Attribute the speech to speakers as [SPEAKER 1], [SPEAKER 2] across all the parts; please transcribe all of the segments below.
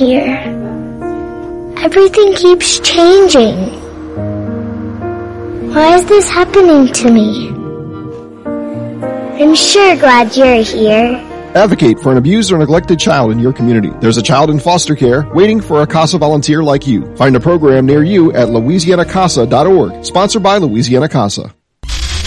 [SPEAKER 1] here. Everything keeps changing. Why is this happening to me? I'm sure glad you're here.
[SPEAKER 2] Advocate for an abused or neglected child in your community. There's a child in foster care waiting for a CASA volunteer like you. Find a program near you at louisianacasa.org. Sponsored by Louisiana CASA.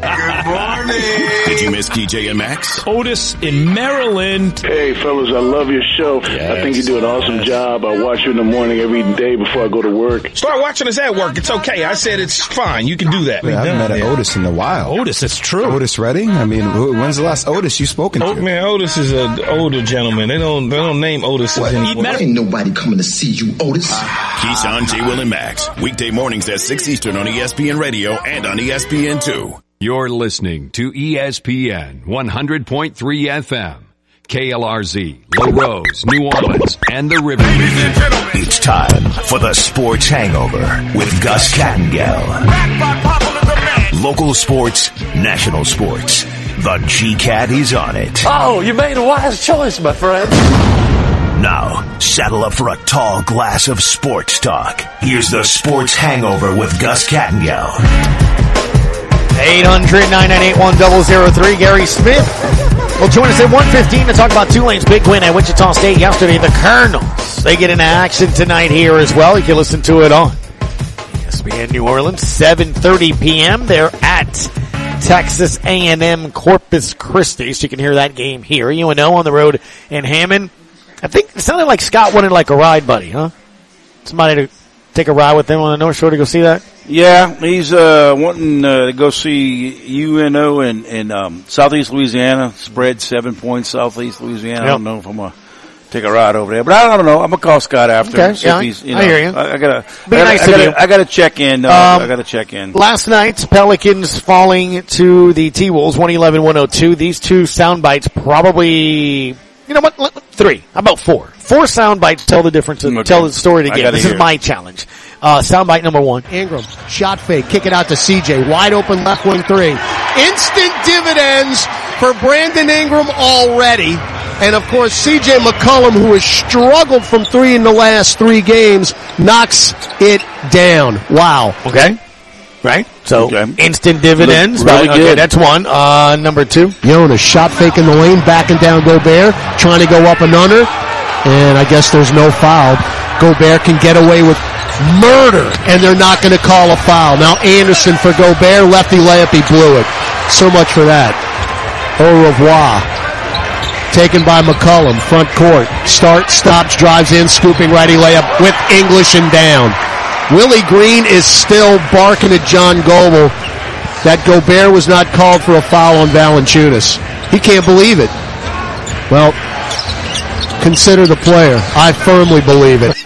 [SPEAKER 3] Good morning.
[SPEAKER 4] Did you miss DJ and Max?
[SPEAKER 5] Otis in Maryland.
[SPEAKER 3] Hey, fellas, I love your show. I think you do an awesome job. I watch you in the morning every day before I go to work.
[SPEAKER 5] Start watching us at work. It's okay. I said it's fine. You can do that.
[SPEAKER 6] I, mean, I haven't met an Otis in a while.
[SPEAKER 5] Otis, it's true.
[SPEAKER 6] Otis Redding? I mean, when's the last Otis you've spoken to?
[SPEAKER 5] Oh, man, Otis is an older gentleman. They don't they don't name Otis anymore.
[SPEAKER 7] Ain't nobody coming to see you, Otis.
[SPEAKER 4] Keyshawn, J. Will, and Max. Weekday mornings at 6 Eastern on ESPN Radio and on ESPN2.
[SPEAKER 8] You're listening to ESPN 100.3 FM, KLRZ, La Rose, New Orleans, and the River Region.
[SPEAKER 9] It's time for the Sports Hangover with Gus Kattengell. Local sports, national sports. The G-Cat is on it.
[SPEAKER 10] Oh, you made a wise choice, my friend.
[SPEAKER 9] Now, saddle up for a tall glass of sports talk. Here's the Sports Hangover with Gus Kattengell.
[SPEAKER 11] 800-998-1003, Guerry Smith will join us at 115 to talk about Tulane's big win at Wichita State yesterday. The Colonels, they get into action tonight here as well. You can listen to it on ESPN New Orleans, 7.30 p.m. They're at Texas A&M Corpus Christi, so you can hear that game here. UNO on the road in Hammond. I think it sounded like Scott wanted like a ride buddy, huh? Somebody to take a ride with them on the North Shore to go see that?
[SPEAKER 12] Yeah, he's uh, wanting uh, to go see UNO in, in um, Southeast Louisiana. Spread seven points Southeast Louisiana. Yep. I don't know if I'm gonna take a ride over there, but I don't know. I'm gonna call Scott after.
[SPEAKER 11] Okay, yeah, you know, I hear you.
[SPEAKER 12] I, I gotta,
[SPEAKER 11] Be
[SPEAKER 12] I,
[SPEAKER 11] nice
[SPEAKER 12] I, gotta,
[SPEAKER 11] you.
[SPEAKER 12] I gotta check in. Uh,
[SPEAKER 11] Um,
[SPEAKER 12] I gotta check in.
[SPEAKER 11] Last night's Pelicans falling to the T-Wolves 111-102. These two sound bites probably, you know what, let- three. How about four? Four sound bites tell the difference,
[SPEAKER 12] Okay.
[SPEAKER 11] tell the story
[SPEAKER 12] I
[SPEAKER 11] together. This
[SPEAKER 12] hear
[SPEAKER 11] is my challenge. Uh, sound bite number one.
[SPEAKER 13] Ingram, shot fake, kick it out to CJ, wide open left wing three. Instant dividends for Brandon Ingram already. And of course, CJ McCollum, who has struggled from three in the last three games, knocks it down. Wow.
[SPEAKER 11] Okay. Right? So, instant dividends.
[SPEAKER 13] Really
[SPEAKER 11] Right, okay,
[SPEAKER 13] good.
[SPEAKER 11] that's one. Uh, number two.
[SPEAKER 13] Jonas, shot fake in the lane, backing down Gobert, trying to go up and under. And I guess there's no foul. Gobert can get away with murder, and they're not going to call a foul. Now Anderson for Gobert, lefty layup, he blew it. So much for that. Au revoir. Taken by McCollum, front court. Start, stops, drives in, scooping righty layup with English and down. Willie Green is still barking at John Goble that Gobert was not called for a foul on Valanciunas. He can't believe it. Well, consider the player. I firmly believe it.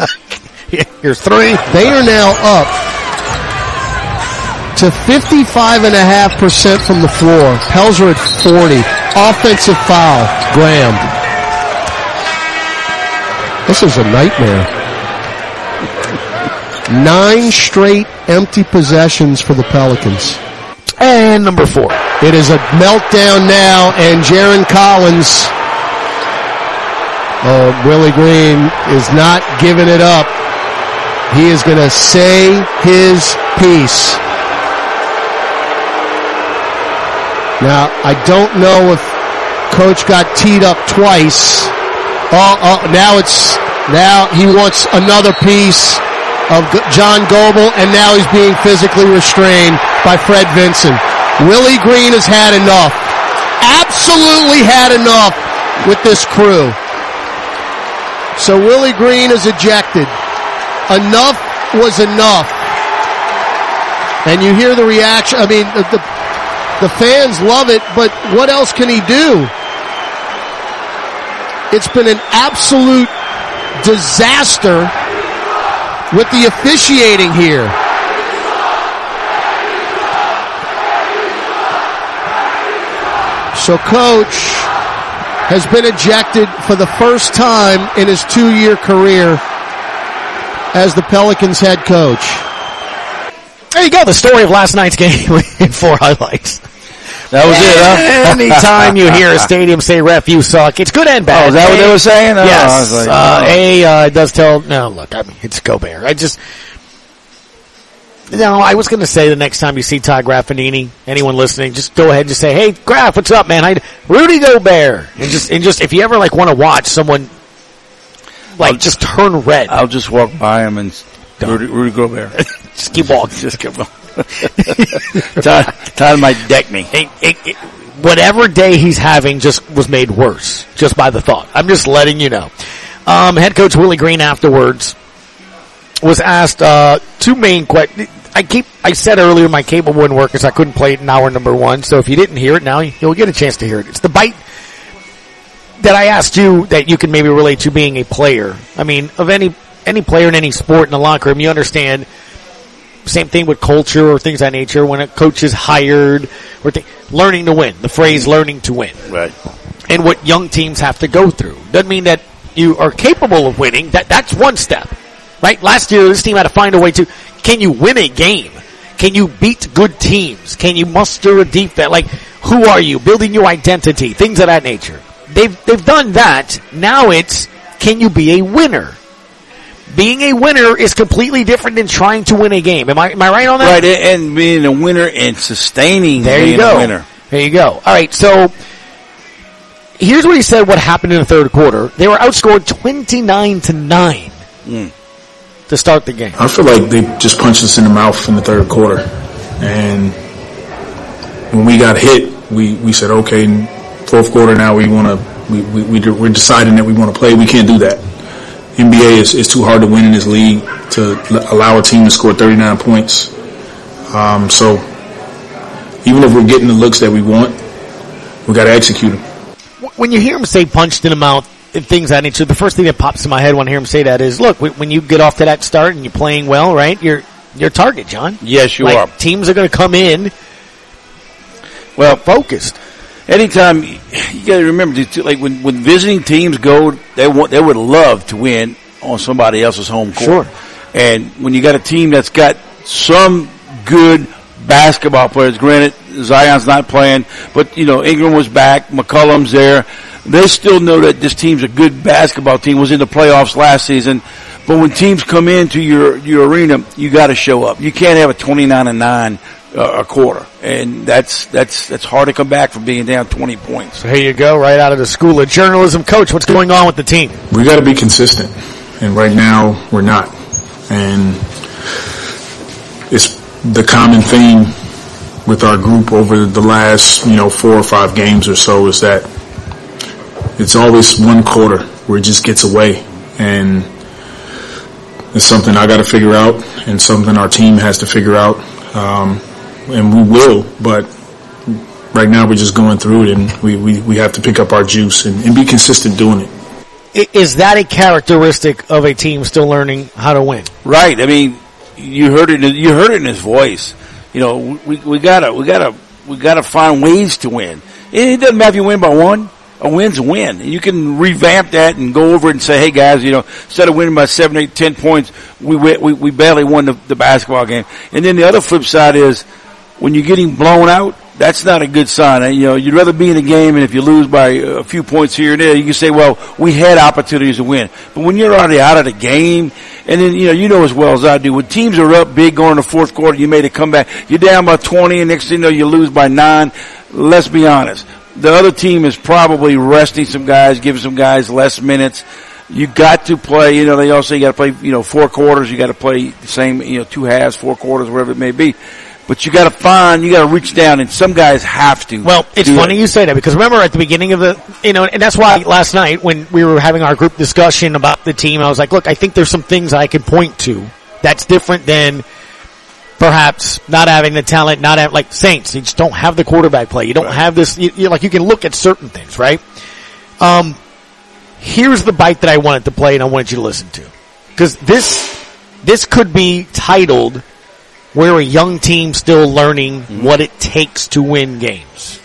[SPEAKER 11] Here's three.
[SPEAKER 13] They are now up to 55.5% from the floor. Pels are at 40. Offensive foul. Graham. This is a nightmare. Nine straight empty possessions for the Pelicans.
[SPEAKER 11] And number four.
[SPEAKER 13] It is a meltdown now, and Jarron Collins, uh, Willie Green, is not giving it up. He is going to say his piece. Now, I don't know if Coach got teed up twice. Oh, oh, now it's, now he wants another piece of John Goble, and now he's being physically restrained by Fred Vinson. Willie Green has had enough. Absolutely had enough with this crew. So Willie Green is ejected. Enough was enough. And you hear the reaction. I mean, the, the, the fans love it, but what else can he do? It's been an absolute disaster with the officiating here. So coach has been ejected for the first time in his two-year career as the Pelicans head coach.
[SPEAKER 11] There you go. The story of last night's game in four highlights.
[SPEAKER 12] That was it, huh?
[SPEAKER 11] Anytime you hear a stadium say ref, you suck. It's good and bad.
[SPEAKER 12] Oh, is that what they were saying? Oh, I
[SPEAKER 11] yes.
[SPEAKER 12] was like,
[SPEAKER 11] uh,
[SPEAKER 12] oh.
[SPEAKER 11] A, uh, it does tell, no, look, I mean, it's Gobert. I just, no, I was going to say the next time you see Todd Graffagnini, anyone listening, just go ahead and just say, "Hey, Graf, what's up, man? I Rudy Gobert," and just and just if you ever like want to watch someone like just turn red,
[SPEAKER 12] I'll just walk by him and Rudy, Rudy Gobert.
[SPEAKER 11] just keep walking.
[SPEAKER 12] just keep on. Todd, Todd might deck me.
[SPEAKER 11] It- it- it- whatever day he's having just was made worse just by the thought. I'm just letting you know. Um, head coach Willie Green afterwards was asked uh, two main questions. I keep I said earlier my cable wouldn't work because I couldn't play it in hour number one. So if you didn't hear it now, you'll get a chance to hear it. It's the bite that I asked you that you can maybe relate to being a player. I mean, of any any player in any sport in the locker room, you understand. Same thing with culture or things of that nature. When a coach is hired, or th- learning to win, the phrase "learning to win,"
[SPEAKER 12] Right.
[SPEAKER 11] and what young teams have to go through doesn't mean that you are capable of winning. That that's one step, right? Last year, this team had to find a way to. Can you win a game? Can you beat good teams? Can you muster a defense? Like, who are you? Building your identity, things of that nature. They've they've done that. Now it's can you be a winner? Being a winner is completely different than trying to win a game. Am I am I right on that?
[SPEAKER 12] Right, and and being a winner and sustaining
[SPEAKER 11] There
[SPEAKER 12] being
[SPEAKER 11] you go.
[SPEAKER 12] a winner.
[SPEAKER 11] There you go. All right, so here's what he said. What happened in the third quarter? They were outscored twenty nine to nine hmm. to start the game.
[SPEAKER 14] I feel like they just punched us in the mouth in the third quarter. And when we got hit, we, we said, okay, fourth quarter now we want to, we, we, we, we're deciding that we want to play. We can't do that. NBA is, is too hard to win in this league to l- allow a team to score 39 points. Um, so even if we're getting the looks that we want, we got to execute them.
[SPEAKER 11] When you hear him say punched in the mouth and things of that nature, the first thing that pops in my head when I hear him say that is, look, when when you get off to that start and you're playing well, right? You're you're target, John.
[SPEAKER 12] Yes, you
[SPEAKER 11] Like,
[SPEAKER 12] are.
[SPEAKER 11] Teams are going to come in
[SPEAKER 12] well
[SPEAKER 11] focused.
[SPEAKER 12] Anytime you got to remember, like when when visiting teams go, they want they would love to win on somebody else's home court.
[SPEAKER 11] Sure.
[SPEAKER 12] And when you got a team that's got some good basketball players, granted Zion's not playing, but you know Ingram was back, McCollum's there. They still know that this team's a good basketball team. Was in the playoffs last season, but when teams come into your your arena, you got to show up. You can't have a twenty nine and nine uh, a quarter, and that's that's that's hard to come back from being down twenty points.
[SPEAKER 11] So here you go, right out of the school of journalism. Coach, what's going on with the team?
[SPEAKER 14] we got to be consistent, and right now we're not. And it's the common theme with our group over the last, you know, four or five games or so is that it's always one quarter where it just gets away, and it's something I got to figure out, and something our team has to figure out, um, and we will. But right now we're just going through it, and we, we, we have to pick up our juice and, and be consistent doing it.
[SPEAKER 11] Is that a characteristic of a team still learning how to win?
[SPEAKER 12] Right. I mean, you heard it. in- You heard it in his voice. You know, we we gotta we gotta we gotta find ways to win. It, it doesn't matter if you win by one. A win's a win. You can revamp that and go over it and say, "Hey guys, you know, instead of winning by seven, eight, ten points, we wi- we we barely won the, the basketball game." And then the other flip side is when you're getting blown out. That's not a good sign. You know, you'd rather be in a game, and if you lose by a few points here and there, you can say, "Well, we had opportunities to win." But when you're already out of the game, and then you know, you know as well as I do, when teams are up big going to the fourth quarter, you made a comeback. You're down by 20, and next thing you know, you lose by nine. Let's be honest. The other team is probably resting some guys, giving some guys less minutes. You got to play, you know, they also you got to play, you know, four quarters. You got to play the same, you know, two halves, four quarters, whatever it may be. But you got to find, you got to reach down, and some guys have to.
[SPEAKER 11] Well, it's funny
[SPEAKER 12] it.
[SPEAKER 11] you say that because remember at the beginning of the, you know, and that's why last night when we were having our group discussion about the team, I was like, look, I think there's some things I can point to that's different than perhaps not having the talent, not have, like Saints, you just don't have the quarterback play. You don't have this, you, you like, you can look at certain things, right? Um, here's the bite that I wanted to play and I wanted you to listen to. Cause this, this could be titled we're a young team still learning what it takes to win games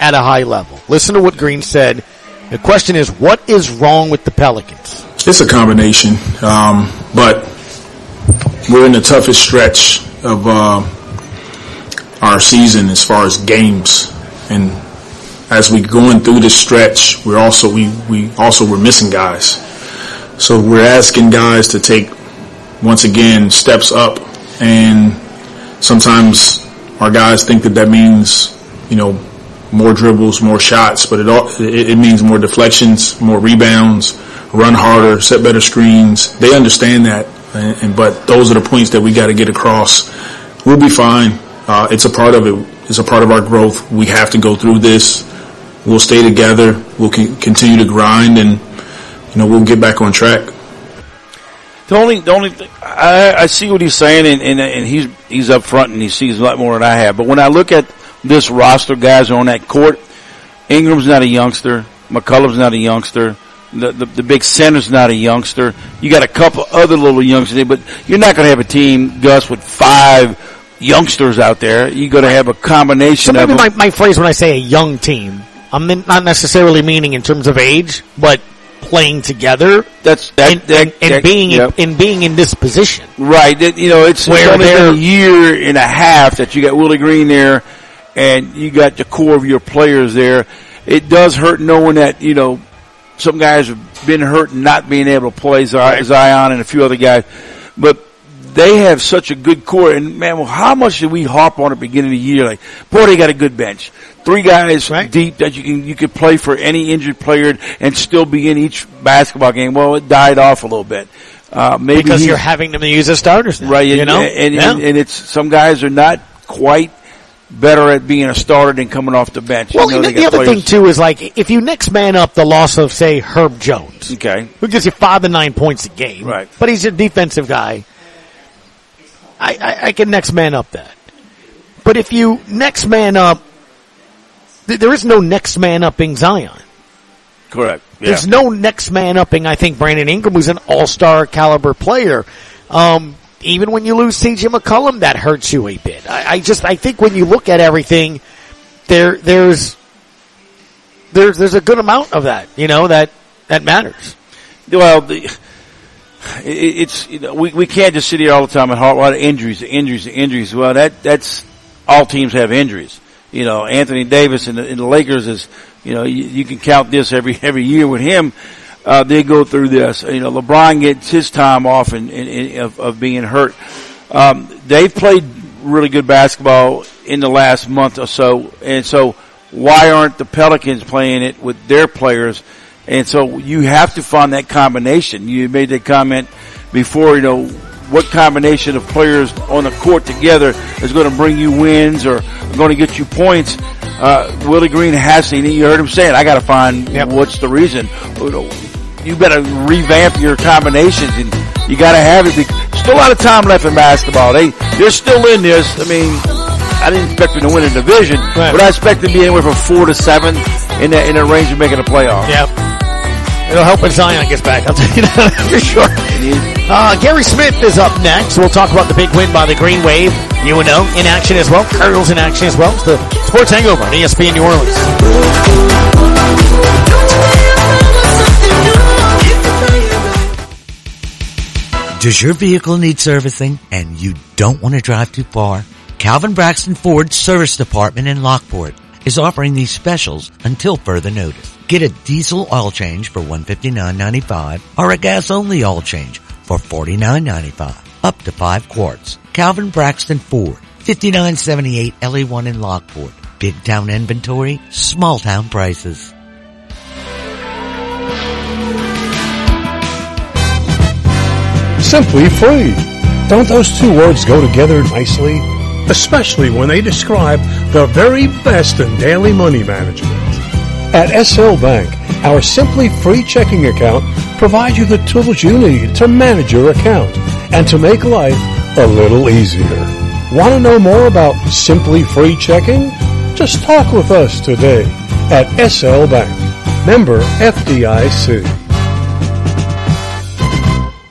[SPEAKER 11] at a high level. Listen to what Green said. The question is, what is wrong with the Pelicans?
[SPEAKER 14] It's a combination, um, but we're in the toughest stretch of uh, our season as far as games, and as we going through this stretch, we're also we we also we're missing guys, so we're asking guys to take once again steps up, and sometimes our guys think that that means you know more dribbles, more shots, but it all it, it means more deflections, more rebounds, run harder, set better screens. They understand that, and, and but those are the points that we got to get across. We'll be fine. Uh, it's a part of it. It's a part of our growth. We have to go through this. We'll stay together. We'll c- continue to grind, and you know we'll get back on track.
[SPEAKER 12] The only, the only thing, I, I see what he's saying, and, and, and he's he's up front and he sees a lot more than I have. But when I look at this roster, guys on that court, Ingram's not a youngster. McCollum's not a youngster. The, the, the big center's not a youngster. You got a couple other little youngsters, but you're not going to have a team, Gus, with five youngsters out there. You're going to have a combination
[SPEAKER 11] So maybe
[SPEAKER 12] of
[SPEAKER 11] my, my phrase when I say a young team, I'm not necessarily meaning in terms of age, but playing together.
[SPEAKER 12] That's that,
[SPEAKER 11] and,
[SPEAKER 12] that-
[SPEAKER 11] and, and
[SPEAKER 12] that-
[SPEAKER 11] being
[SPEAKER 12] yep.
[SPEAKER 11] in, in being in this position.
[SPEAKER 12] Right. You know, it's,
[SPEAKER 11] Where
[SPEAKER 12] it's only a year and a half that you got Willie Green there and you got the core of your players there. It does hurt knowing that, you know, some guys have been hurt and not being able to play Zion and a few other guys, but they have such a good core. And man, well, how much did we harp on at the beginning of the year? Like, boy, they got a good bench. Three guys deep that you can, you could play for any injured player and still be in each basketball game. Well, it died off a little bit. Uh, maybe
[SPEAKER 11] because you're having them use as starters now,
[SPEAKER 12] right?
[SPEAKER 11] You
[SPEAKER 12] and,
[SPEAKER 11] know,
[SPEAKER 12] and,
[SPEAKER 11] Yeah.
[SPEAKER 12] and, and it's some guys are not quite better at being a starter than coming off the bench.
[SPEAKER 11] Well,
[SPEAKER 12] You know
[SPEAKER 11] the, the other
[SPEAKER 12] players-
[SPEAKER 11] thing too is like if you next man up the loss of say Herb Jones,
[SPEAKER 12] okay,
[SPEAKER 11] who gives you five to nine points a game,
[SPEAKER 12] Right.
[SPEAKER 11] But he's a defensive guy. I, I, I can next man up that. But if you next man up, th- there is no next man upping Zion.
[SPEAKER 12] correct. Yeah.
[SPEAKER 11] There's no next man upping. I think Brandon Ingram was an all star caliber player. Um, even when you lose CJ McCollum, that hurts you a bit. I, I just I think when you look at everything, there there's there's there's a good amount of that. You know that that matters.
[SPEAKER 12] Well, the, it's you know, we we can't just sit here all the time and harp of injuries, injuries, injuries. Well, that that's all teams have injuries. You know, Anthony Davis and the, and the Lakers is you know you, you can count this every every year with him. Uh, they go through this. You know, LeBron gets his time off and in, in, of, of being hurt. Um, they've played really good basketball in the last month or so, and so why aren't the Pelicans playing it with their players? And so you have to find that combination. You made that comment before, you know, what combination of players on the court together is going to bring you wins or going to get you points. Uh, Willie Green has seen it. you heard him saying, I got to find what's the reason. You better revamp your combinations and you got to have it. Still a lot of time left in basketball. They, they're still in this. I mean, I didn't expect them to win a division, but I expect them to be anywhere from four to seven in that, in the range of making a playoff.
[SPEAKER 11] Yep. It'll help when Zion gets back. I'll tell you that for sure. Uh, Guerry Smith is up next. We'll talk about the big win by the Green Wave. You UNO in action as well. Cardinals in action as well. It's the Sports Hangover on ESPN New Orleans.
[SPEAKER 15] Does your vehicle need servicing and you don't want to drive too far? Calvin Braxton Ford Service Department in Lockport is offering these specials until further notice. Get a diesel oil change for $159.95 or a gas only oil change for $49.95. Up to 5 quarts. Calvin Braxton Ford, 5978 LE1 in Lockport. Big town inventory, small town prices.
[SPEAKER 16] Simply free. Don't those two words go together nicely? Especially when they describe the very best in daily money management. At SL Bank, our Simply Free checking account provides you the tools you need to manage your account and to make life a little easier. Want to know more about Simply Free checking? Just talk with us today at SL Bank. Member FDIC.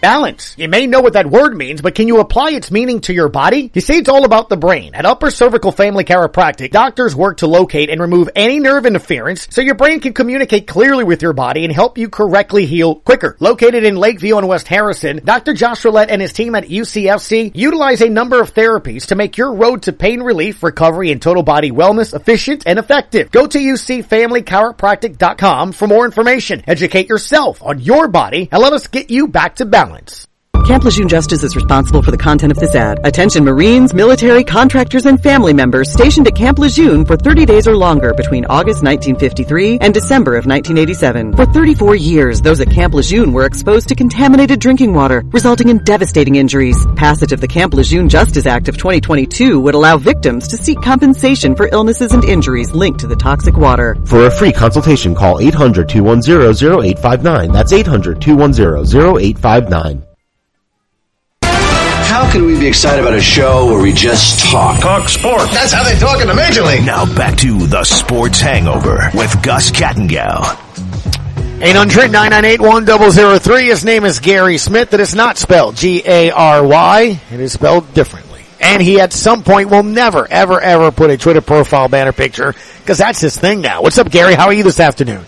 [SPEAKER 11] Balance. You may know what that word means, but can you apply its meaning to your body? You see, it's all about the brain. At Upper Cervical Family Chiropractic, doctors work to locate and remove any nerve interference so your brain can communicate clearly with your body and help you correctly heal quicker. Located in Lakeview and West Harrison, Dr. Josh Roulette and his team at UCFC utilize a number of therapies to make your road to pain relief, recovery, and total body wellness efficient and effective. Go to UCFamilyChiropractic.com for more information. Educate yourself on your body and let us get you back to balance. Points.
[SPEAKER 17] Camp Lejeune Justice is responsible for the content of this ad. Attention Marines, military, contractors, and family members stationed at Camp Lejeune for 30 days or longer between August 1953 and December of 1987. For 34 years, those at Camp Lejeune were exposed to contaminated drinking water, resulting in devastating injuries. Passage of the Camp Lejeune Justice Act of 2022 would allow victims to seek compensation for illnesses and injuries linked to the toxic water.
[SPEAKER 18] For a free consultation, call 800-210-0859. That's 800-210-0859.
[SPEAKER 19] How can we be excited about a show where we just talk?
[SPEAKER 4] Talk sports.
[SPEAKER 19] That's how they talk in the Major League.
[SPEAKER 4] Now back to the Sports Hangover with Gus Kattengell.
[SPEAKER 11] 800-998-1003. His name is Guerry Smith. It is not spelled G-A-R-Y. It is spelled differently. And he at some point will never, ever, ever put a Twitter profile banner picture because that's his thing now. What's up, Guerry? How are you this afternoon?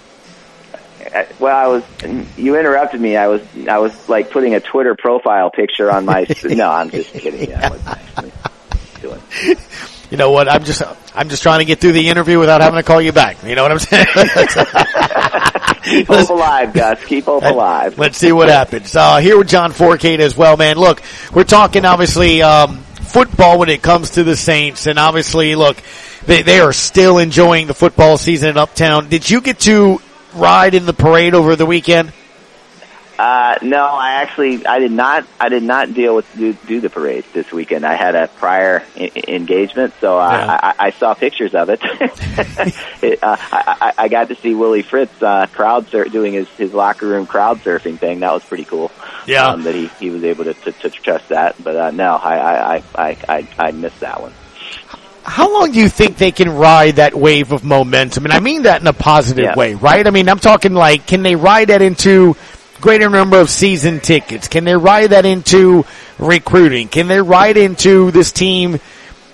[SPEAKER 20] Well, I was. You interrupted me. I was. I was like putting a Twitter profile picture on my. no, I'm just kidding. Yeah, I wasn't actually doing.
[SPEAKER 11] You know what? I'm just. I'm just trying to get through the interview without having to call you back. You know what I'm saying?
[SPEAKER 20] Keep hope alive, Gus. Keep hope alive.
[SPEAKER 11] Let's see what happens. Uh, here with John Fourcade as well, man. Look, we're talking obviously um, football when it comes to the Saints, and obviously, look, they they are still enjoying the football season in Uptown. Did you get to ride in the parade over the weekend?
[SPEAKER 20] Uh, no, I actually, I did not, I did not deal with do, do the parade this weekend. I had a prior I- engagement, so
[SPEAKER 11] Yeah.
[SPEAKER 20] I, I saw pictures of it. it uh, I, I I got to see Willie Fritz uh, crowd sur- doing his his locker room crowd surfing thing. That was pretty cool.
[SPEAKER 11] Yeah.
[SPEAKER 20] um, that he he was able to to, to trust that. But uh, no, I I I I I, I missed that one.
[SPEAKER 11] How long do you think they can ride that wave of momentum? And I mean that in a positive
[SPEAKER 20] Yeah.
[SPEAKER 11] way, right? I mean, I'm talking like, can they ride that into greater number of season tickets? Can they ride that into recruiting? Can they ride into this team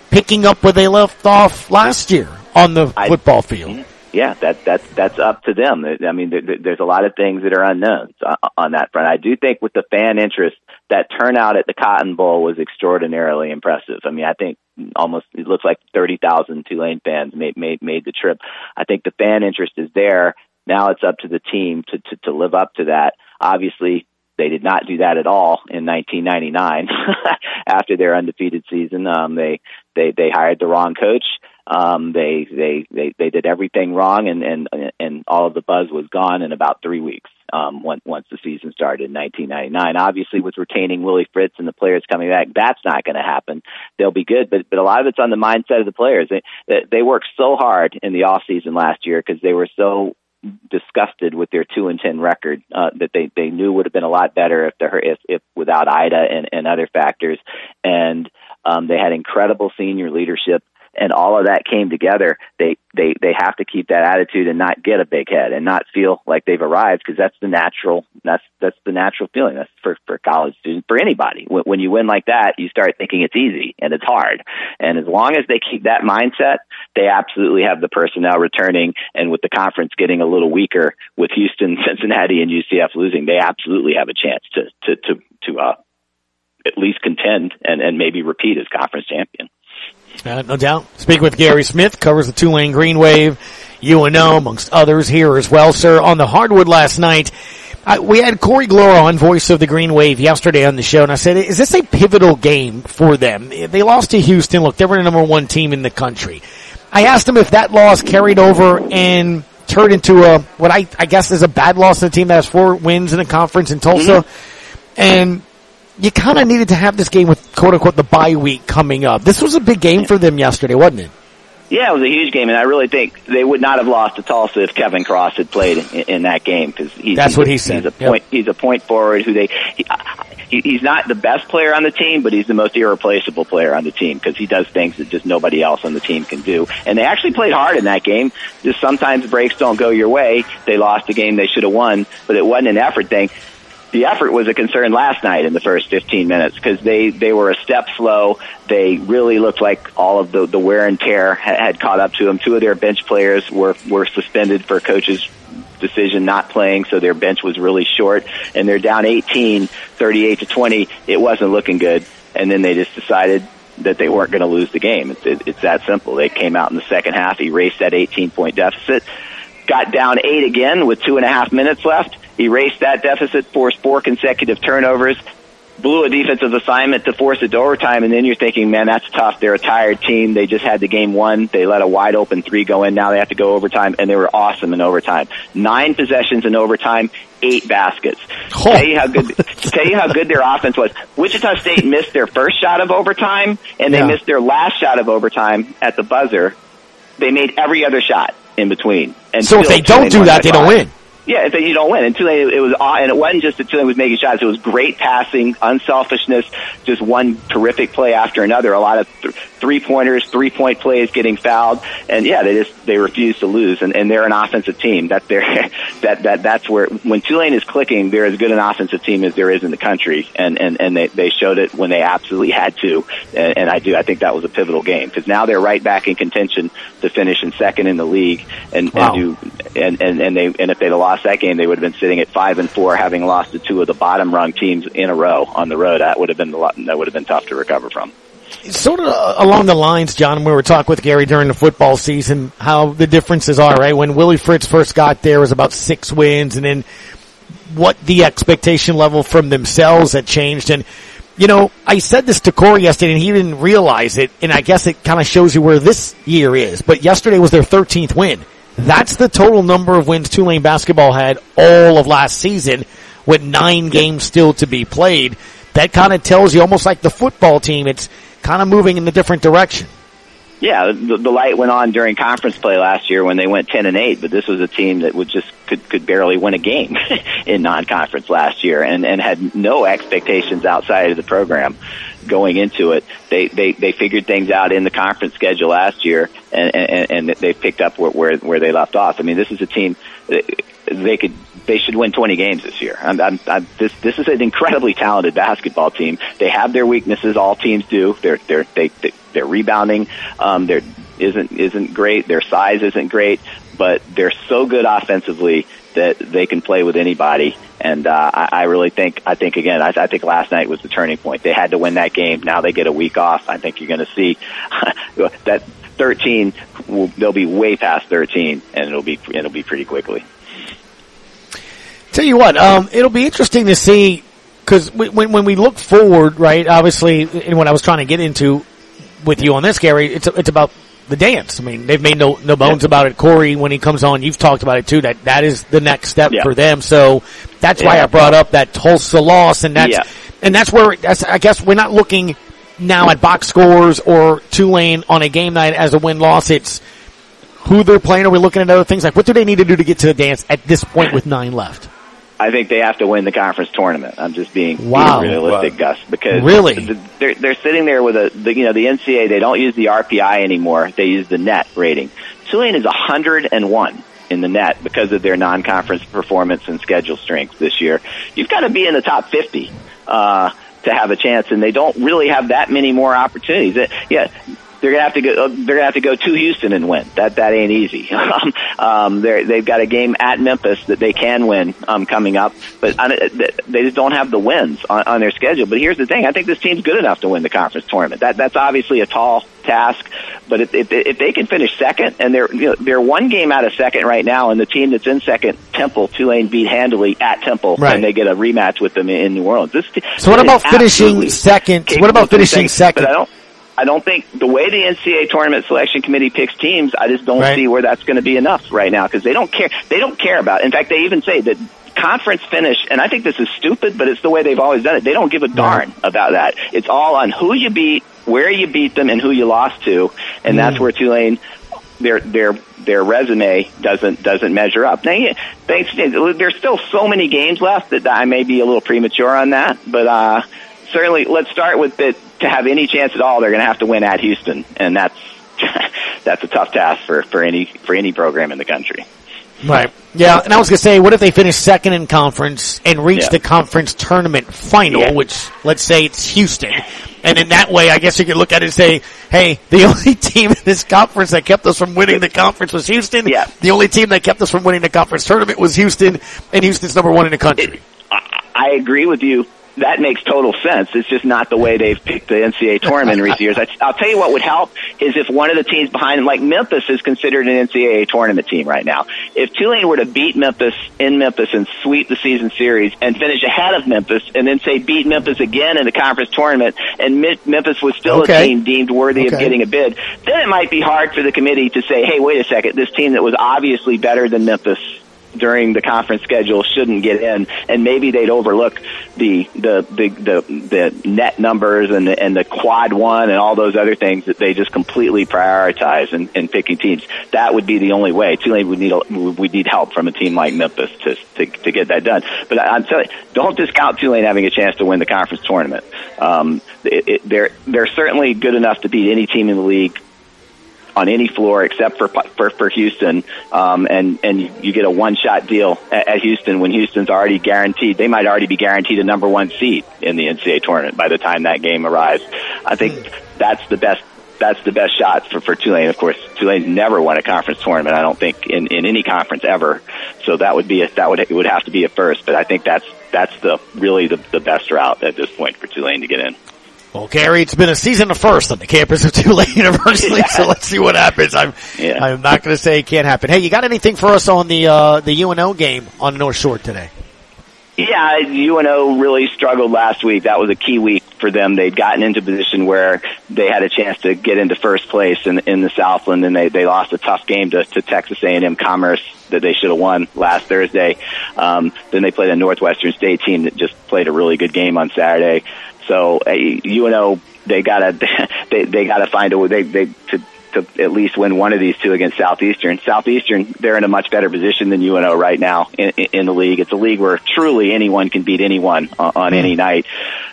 [SPEAKER 11] picking up where they left off last year on the football field?
[SPEAKER 20] yeah, that that's that's up to them. I mean, there, there- there's a lot of things that are unknowns on, on that front. I do think with the fan interest, that turnout at the Cotton Bowl was extraordinarily impressive. I mean, I think almost it looks like thirty thousand Tulane fans made made made the trip. I think the fan interest is there. Now it's up to the team to to, to live up to that. Obviously, they did not do that at all in 1999 after their undefeated season. Um, they they they hired the wrong coach. Um, they they they they did everything wrong, and and and all of the buzz was gone in about three weeks. Um, once once the season started in 1999, obviously with retaining Willie Fritz and the players coming back, that's not going to happen. They'll be good, but but a lot of it's on the mindset of the players. They they, worked so hard in the off season last year because they were so disgusted with their two and ten record uh, that they they knew would have been a lot better if the if, if without Ida and, and other factors, and um, they had incredible senior leadership. And all of that came together. They they they have to keep that attitude and not get a big head and not feel like they've arrived because that's the natural that's that's the natural feeling. That's for for college students for anybody. When, when you win like that, you start thinking it's easy and it's hard. And as long as they keep that mindset, they absolutely have the personnel returning. And with the conference getting a little weaker, with Houston, Cincinnati, and UCF losing, they absolutely have a chance to to to to uh, at least contend and and maybe repeat as conference champion.
[SPEAKER 11] Uh, no doubt. Speak with Guerry Smith, covers the Tulane Green Wave, UNO, amongst others here as well, sir. On the hardwood last night, uh, we had Corey Glore on, voice of the Green Wave, yesterday on the show, and I said, is this a pivotal game for them? They lost to Houston. Look, they were the number one team in the country. I asked him if that loss carried over and turned into a, what I, I guess is a bad loss to a team that has four wins in a conference in Tulsa. And you kind of needed to have this game with quote unquote the bye week coming up. This was a big game for them yesterday, wasn't it?
[SPEAKER 20] Yeah, it was a huge game, and I really think they would not have lost to Tulsa if Kevin Cross had played in, in that game because he's
[SPEAKER 11] That's
[SPEAKER 20] he's
[SPEAKER 11] what
[SPEAKER 20] a,
[SPEAKER 11] he said.
[SPEAKER 20] He's a
[SPEAKER 11] Yep.
[SPEAKER 20] point. He's a point forward who they. He, he, he's not the best player on the team, but he's the most irreplaceable player on the team because he does things that just nobody else on the team can do. And they actually played hard in that game. Just sometimes breaks don't go your way. They lost a game they should have won, but it wasn't an effort thing the effort was a concern last night in the first 15 minutes because they, they were a step slow. They really looked like all of the, the wear and tear had, had caught up to them. Two of their bench players were, were suspended for coaches decision not playing, so their bench was really short, and they're down 18, 38 to 20. It wasn't looking good, and then they just decided that they weren't going to lose the game. It's, it, it's that simple. They came out in the second half, erased that 18 point deficit, got down eight again with two and a half minutes left, erased that deficit, forced four consecutive turnovers, blew a defensive assignment to force it to overtime, and then you're thinking, man, that's tough. They're a tired team. They just had the game won. They let a wide open three go in. Now they have to go overtime, and they were awesome in overtime. Nine possessions in overtime, eight baskets.
[SPEAKER 11] Oh.
[SPEAKER 20] Tell you how good. tell you how good their offense was. Wichita State missed their first shot of overtime, and they
[SPEAKER 11] Yeah.
[SPEAKER 20] missed their last shot of overtime at the buzzer. They made every other shot in between. And
[SPEAKER 11] So if they don't do that, they don't win.
[SPEAKER 20] Yeah, if they you don't win. And Tulane, it was, and it wasn't just that Tulane was making shots. It was great passing, unselfishness, just one terrific play after another. A lot of th- three pointers, three point plays, getting fouled, and yeah, they just they refuse to lose. And, and they're an offensive team. That they're that that that's where when Tulane is clicking, they're as good an offensive team as there is in the country. And and and they they showed it when they absolutely had to. And, and I do I think that was a pivotal game because now they're right back in contention to finish in second in the league and,
[SPEAKER 11] Wow.
[SPEAKER 20] and do and, and, and they and if they'd have lost that game, they would have been sitting at five and four, having lost to two of the bottom rung teams in a row on the road. That would have been lot, that would have been tough to recover from.
[SPEAKER 11] sort of along the lines, John, we were talking with Guerry during the football season, how the differences are, right? When Willie Fritz first got there, was about six wins, and then what the expectation level from themselves had changed. And, you know, I said this to Corey yesterday, and he didn't realize it, and I guess it kind of shows you where this year is. But yesterday was their 13th win. That's the total number of wins Tulane basketball had all of last season, with nine games still to be played. That kind of tells you, almost like the football team, it's kind of moving in a different direction.
[SPEAKER 20] Yeah, the, the light went on during conference play last year when they went ten and eight, but this was a team that would just could could barely win a game in non-conference last year, and and had no expectations outside of the program going into it. They they they figured things out in the conference schedule last year, and and, and they picked up where, where where they left off. I mean, this is a team that they could they should win 20 games this year. I'm, I'm, I'm, this this is an incredibly talented basketball team. They have their weaknesses. All teams do. They're they're they, they they're rebounding. Um, they're isn't isn't great. Their size isn't great, but they're so good offensively that they can play with anybody. And uh, I, I really think I think again I, I think last night was the turning point. They had to win that game. Now they get a week off. I think you're going to see that 13. Will, they'll be way past 13, and it'll be it'll be pretty quickly.
[SPEAKER 11] Tell you what, um, it'll be interesting to see because when when we look forward, right? Obviously, and what I was trying to get into with you on this, Guerry, it's it's about the dance. I mean, they've made no no bones about it. Corey, when he comes on, you've talked about it too. That that is the next step
[SPEAKER 20] Yeah.
[SPEAKER 11] for them. So that's why I brought up that Tulsa loss, and that's
[SPEAKER 20] Yeah.
[SPEAKER 11] and that's where that's I guess we're not looking now at box scores or Tulane on a game night as a win loss. It's who they're playing. Are we looking at other things like what do they need to do to get to the dance at this point with nine left?
[SPEAKER 20] I think they have to win the conference tournament. I'm just being,
[SPEAKER 11] Wow.
[SPEAKER 20] being realistic, Gus, because
[SPEAKER 11] Really?
[SPEAKER 20] th- they're they're sitting there with a the, you know the NCAA. They don't use the RPI anymore. They use the net rating. Tulane is 101 in the net because of their non-conference performance and schedule strength this year. You've got to be in the top 50 uh, to have a chance, and they don't really have that many more opportunities. Uh, Yeah. They're gonna have to go. uh, They're gonna have to go to Houston and win. That that ain't easy. um, um, they're, they've got a game at Memphis that they can win um, coming up, but I, they just don't have the wins on, on their schedule. But here's the thing: I think this team's good enough to win the conference tournament. That that's obviously a tall task, but if, if, if they can finish second, and they're you know, they're one game out of second right now, and the team that's in second, Temple, Tulane beat handily at Temple,
[SPEAKER 11] Right.
[SPEAKER 20] and they get a rematch with them in, in New Orleans. This,
[SPEAKER 11] So what about finishing second? What about finishing second?
[SPEAKER 20] I don't. Think the way the NCAA tournament selection committee picks teams, I just don't
[SPEAKER 11] Right.
[SPEAKER 20] see where that's going to be enough right now because they don't care. They don't care about. In fact, they even say that conference finish, and I think this is stupid, but it's the way they've always done it. They don't give a darn about that. It's all on who you beat, where you beat them, and who you lost to, and that's
[SPEAKER 11] Mm.
[SPEAKER 20] where Tulane their their their resume doesn't doesn't measure up. Now, thanks. There's still so many games left that I may be a little premature on that, but uh, certainly let's start with that. To have any chance at all, they're going to have to win at Houston, and that's that's a tough task for for any for any program in the country.
[SPEAKER 11] Right. Yeah, and I was gonna say, what if they finish second in conference and reach
[SPEAKER 20] Yeah.
[SPEAKER 11] the conference tournament final,
[SPEAKER 20] Yeah.
[SPEAKER 11] which let's say it's Houston, and in that way, I guess you could look at it and say, hey, the only team in this conference that kept us from winning the conference was Houston.
[SPEAKER 20] Yeah.
[SPEAKER 11] The only team that kept us from winning the conference tournament was Houston, and Houston's number one in the country.
[SPEAKER 20] I agree with you. That makes total sense. It's just not the way they've picked the NCAA tournament in recent years. I, I'll tell you what would help is if one of the teams behind them, like Memphis, is considered an NCAA tournament team right now. If Tulane were to beat Memphis in Memphis and sweep the season series and finish ahead of Memphis, and then say beat Memphis again in the conference tournament, and Memphis was still
[SPEAKER 11] Okay.
[SPEAKER 20] a team deemed worthy of getting a bid, then it might be hard for the committee to say, "Hey, wait a second, this team that was obviously better than Memphis." During the conference schedule shouldn't get in, and maybe they'd overlook the the the the, the net numbers and the, and the quad one and all those other things that they just completely prioritize in, in picking teams. That would be the only way. Tulane would need a, need help from a team like Memphis to to, to get that done. But I, I'm telling you, don't discount Tulane having a chance to win the conference tournament. Um, it, it, they're they're certainly good enough to beat any team in the league on any floor except for for, for Houston, um, and and you, get a one shot deal at, at Houston when Houston's already guaranteed. They might already be guaranteed a number one seed in the NCAA tournament by the time that game arrives. I think that's the best. That's the best shot for, for Tulane. Of course, Tulane's never won a conference tournament. I don't think in, in any conference ever. So that would be a, that would it would have to be a first. But I think that's that's the really the, the best route at this point for Tulane to get in.
[SPEAKER 11] Well, Guerry, it's been a season of first on the campus of Tulane University,
[SPEAKER 20] Yeah.
[SPEAKER 11] so let's see what happens. I'm,
[SPEAKER 20] Yeah.
[SPEAKER 11] I'm not going to say it can't happen. Hey, you got anything for us on the uh, the UNO game on North Shore today?
[SPEAKER 20] Yeah, UNO really struggled last week. That was a key week for them. They'd gotten into a position where they had a chance to get into first place in, in the Southland, and they, they lost a tough game to, to Texas A&M Commerce that they should have won last Thursday. Um, then they played a Northwestern State team that just played a really good game on Saturday. So uh, UNO, they gotta they they gotta find a way. They they to to at least win one of these two against Southeastern. Southeastern, they're in a much better position than UNO right now in, in the league. It's a league where truly anyone can beat anyone on, on any night.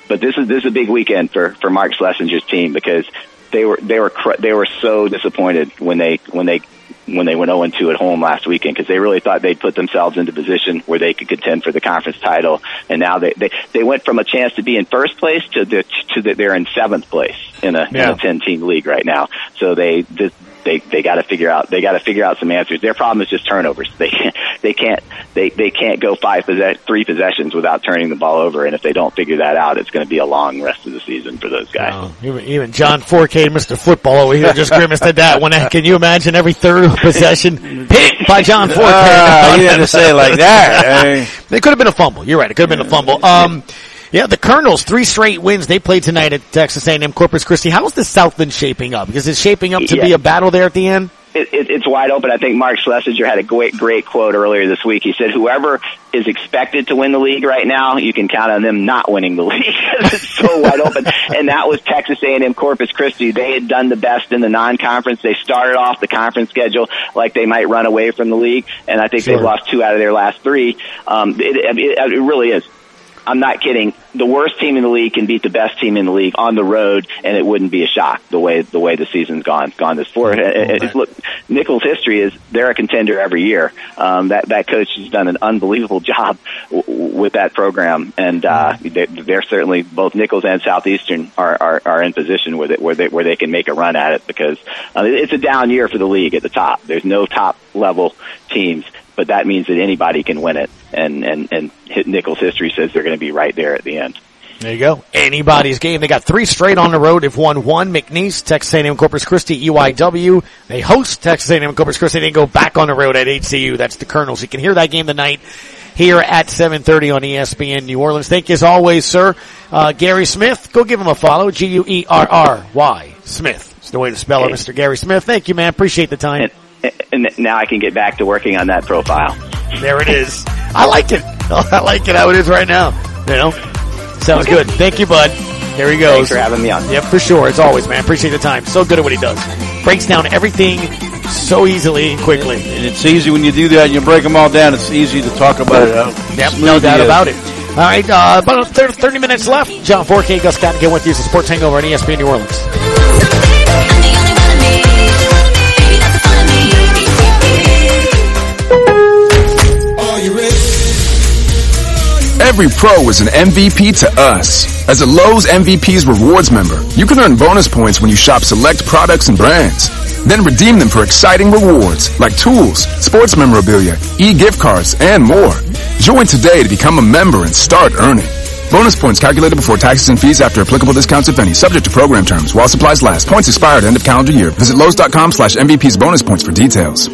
[SPEAKER 20] But this is this is a big weekend for for Mark Slessinger's team because they were they were cr- they were so disappointed when they when they when they went 0 2 at home last weekend because they really thought they'd put themselves into position where they could contend for the conference title, and now they they, they went from a chance to be in first place to the, to the, they're in seventh place in a
[SPEAKER 11] Yeah.
[SPEAKER 20] in a ten team league right now. So they this, they they got to figure out they got to figure out some answers. Their problem is just turnovers. They can't they can't they they can't go five possess- three possessions without turning the ball over, and if they don't figure that out, it's going to be a long rest of the season for those guys.
[SPEAKER 11] Oh, even, even John Fourcade, Mr. Football over here, just grimaced at that. When can you imagine every third possession picked by John Fourcade?
[SPEAKER 12] Ah, you had to say it like that. Hey.
[SPEAKER 11] It could have been a fumble. You're right. It could have been a fumble. Um, yeah, the Colonels, three straight wins. They played tonight at Texas A&M Corpus Christi. How's the Southland shaping up? Because it's shaping up to be a battle there at the end.
[SPEAKER 20] it, it, it's wide open. I think Mark Slessinger had a great, great quote earlier this week. He said, "Whoever is expected to win the league right now, you can count on them not winning the league. it's so wide open." And that was Texas A&M Corpus Christi. They had done the best in the non-conference. They started off the conference schedule like they might run away from the league, and I think
[SPEAKER 11] Sure.
[SPEAKER 20] they've lost two out of their last three. Um, it, it, it really is. I'm not kidding. The worst team in the league can beat the best team in the league on the road, and it wouldn't be a shock the way the way the season's gone gone this far. Uh, Look, Nicholls' history is they're a contender every year. Um, that that coach has done an unbelievable job w- with that program, and uh, they're, they're certainly both Nicholls and Southeastern are, are, are in position with it where they where they can make a run at it because uh, it's a down year for the league at the top. There's no top level teams but that means that anybody can win it. And and and Hit- Nicholls' history says they're going to be right there at the end.
[SPEAKER 11] There you go. Anybody's game. They got three straight on the road. They've won one. McNeese, Texas A&M Corpus Christi, UIW. They host Texas A&M Corpus Christi. They go back on the road at HCU. That's the Colonels. You can hear that game tonight here at 7.30 on ESPN New Orleans. Thank you as always, sir. Uh, Guerry Smith, go give him a follow. G-U-E-R-R-Y. Smith. It's the way to spell it, Mr. Guerry Smith. Thank you, man. Appreciate the time.
[SPEAKER 20] And, and now I can get back to working on that profile.
[SPEAKER 11] There it is. I like it. I like it how it is right now. You know? Sounds good. Thank you, bud. There he goes.
[SPEAKER 20] Thanks for having me on.
[SPEAKER 11] Yep, for sure. As always, man. Appreciate the time. So good at what he does. Breaks down everything so easily and quickly.
[SPEAKER 12] And it's easy when you do that. You break them all down. It's easy to talk about it.
[SPEAKER 11] Yep, no doubt about it. All right, uh, about 30 30 minutes left. John Fourcade, Gus Kattengell with you. It's a sports hangover on ESPN New Orleans.
[SPEAKER 18] Every pro is an MVP to us. As a Lowe's MVP's rewards member, you can earn bonus points when you shop select products and brands. Then redeem them for exciting rewards like tools, sports memorabilia, e-gift cards, and more. Join today to become a member and start earning. Bonus points calculated before taxes and fees after applicable discounts if any. Subject to program terms. While supplies last. Points expired end of calendar year. Visit Lowe's.com slash MVP's bonus points for details.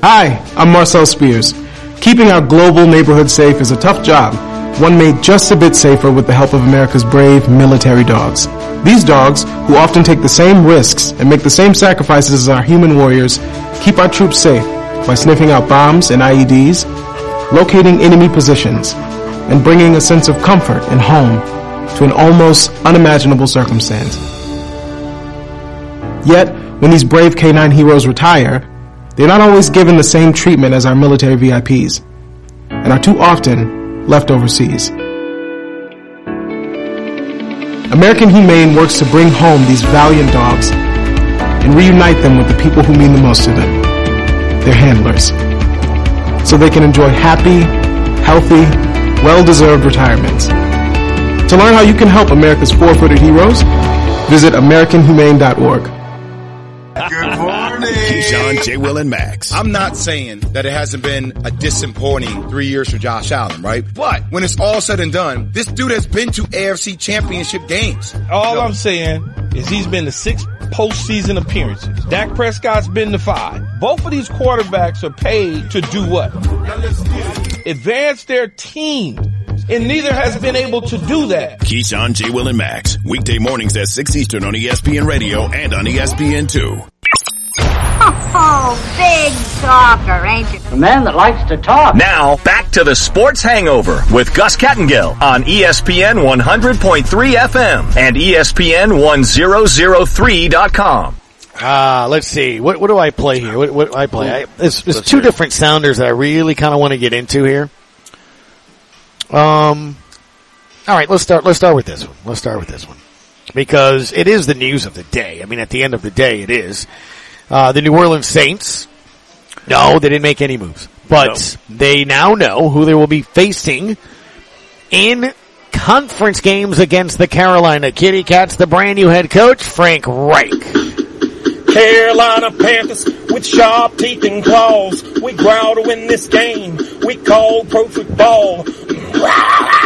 [SPEAKER 21] Hi, I'm Marcel Spears. Keeping our global neighborhood safe is a tough job, one made just a bit safer with the help of America's brave military dogs. These dogs, who often take the same risks and make the same sacrifices as our human warriors, keep our troops safe by sniffing out bombs and IEDs, locating enemy positions, and bringing a sense of comfort and home to an almost unimaginable circumstance. Yet, when these brave K9 heroes retire, they're not always given the same treatment as our military VIPs, and are too often left overseas. American Humane works to bring home these valiant dogs and reunite them with the people who mean the most to them, their handlers, so they can enjoy happy, healthy, well-deserved retirements. To learn how you can help America's four-footed heroes, visit AmericanHumane.org.
[SPEAKER 4] Good morning. Keyshawn, J. Will, and Max.
[SPEAKER 22] I'm not saying that it hasn't been a disappointing three years for Josh Allen, right? But when it's all said and done, this dude has been to AFC championship games.
[SPEAKER 5] All I'm saying is he's been to six postseason appearances. Dak Prescott's been to five. Both of these quarterbacks are paid to do what? Advance their team. And neither has been able to do that.
[SPEAKER 4] Keyshawn, J. Will, and Max. Weekday mornings at 6 Eastern on ESPN Radio and on E ESPN2.
[SPEAKER 23] Oh, big talker, ain't you?
[SPEAKER 24] A man that likes to talk.
[SPEAKER 25] Now, back to the Sports Hangover with Gus Kattengell on ESPN 100.3 FM and ESPN 1003.com.
[SPEAKER 11] Uh, let's see. What, what do I play here? What, what do I play? I, there's, there's two different sounders that I really kind of want to get into here. Um, all right, let's start. Let's start with this one. Let's start with this one because it is the news of the day. I mean, at the end of the day, it is. Uh, the New Orleans Saints. No, they didn't make any moves, but they now know who they will be facing in conference games against the Carolina Kitty Cats. The brand new head coach Frank Reich.
[SPEAKER 26] Carolina Panthers with sharp teeth and claws. We growl to win this game. We call pro football.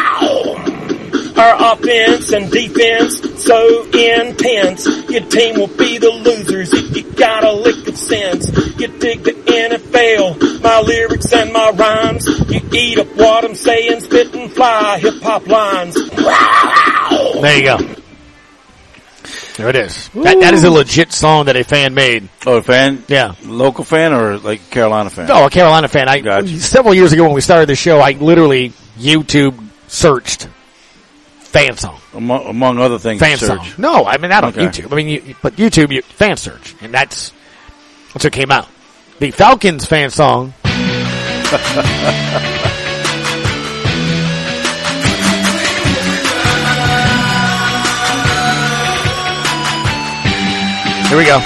[SPEAKER 26] Our offense and defense so intense. Your team will be the losers if you got a lick of sense. You dig the NFL, my lyrics and my rhymes. You eat up what I'm saying, spit and fly hip hop lines.
[SPEAKER 11] There you go. There it is. That, that is a legit song that a fan made.
[SPEAKER 12] Oh, a fan?
[SPEAKER 11] Yeah.
[SPEAKER 12] Local fan or like Carolina fan?
[SPEAKER 11] Oh, a Carolina fan. I several years ago when we started the show, I literally YouTube searched fan song.
[SPEAKER 12] Among, among other things,
[SPEAKER 11] Fan
[SPEAKER 12] search.
[SPEAKER 11] song. No, I mean not on
[SPEAKER 12] Okay.
[SPEAKER 11] YouTube. I mean, you, but YouTube, you, fan search, and that's that's what came out. The Falcons fan song. Here we go.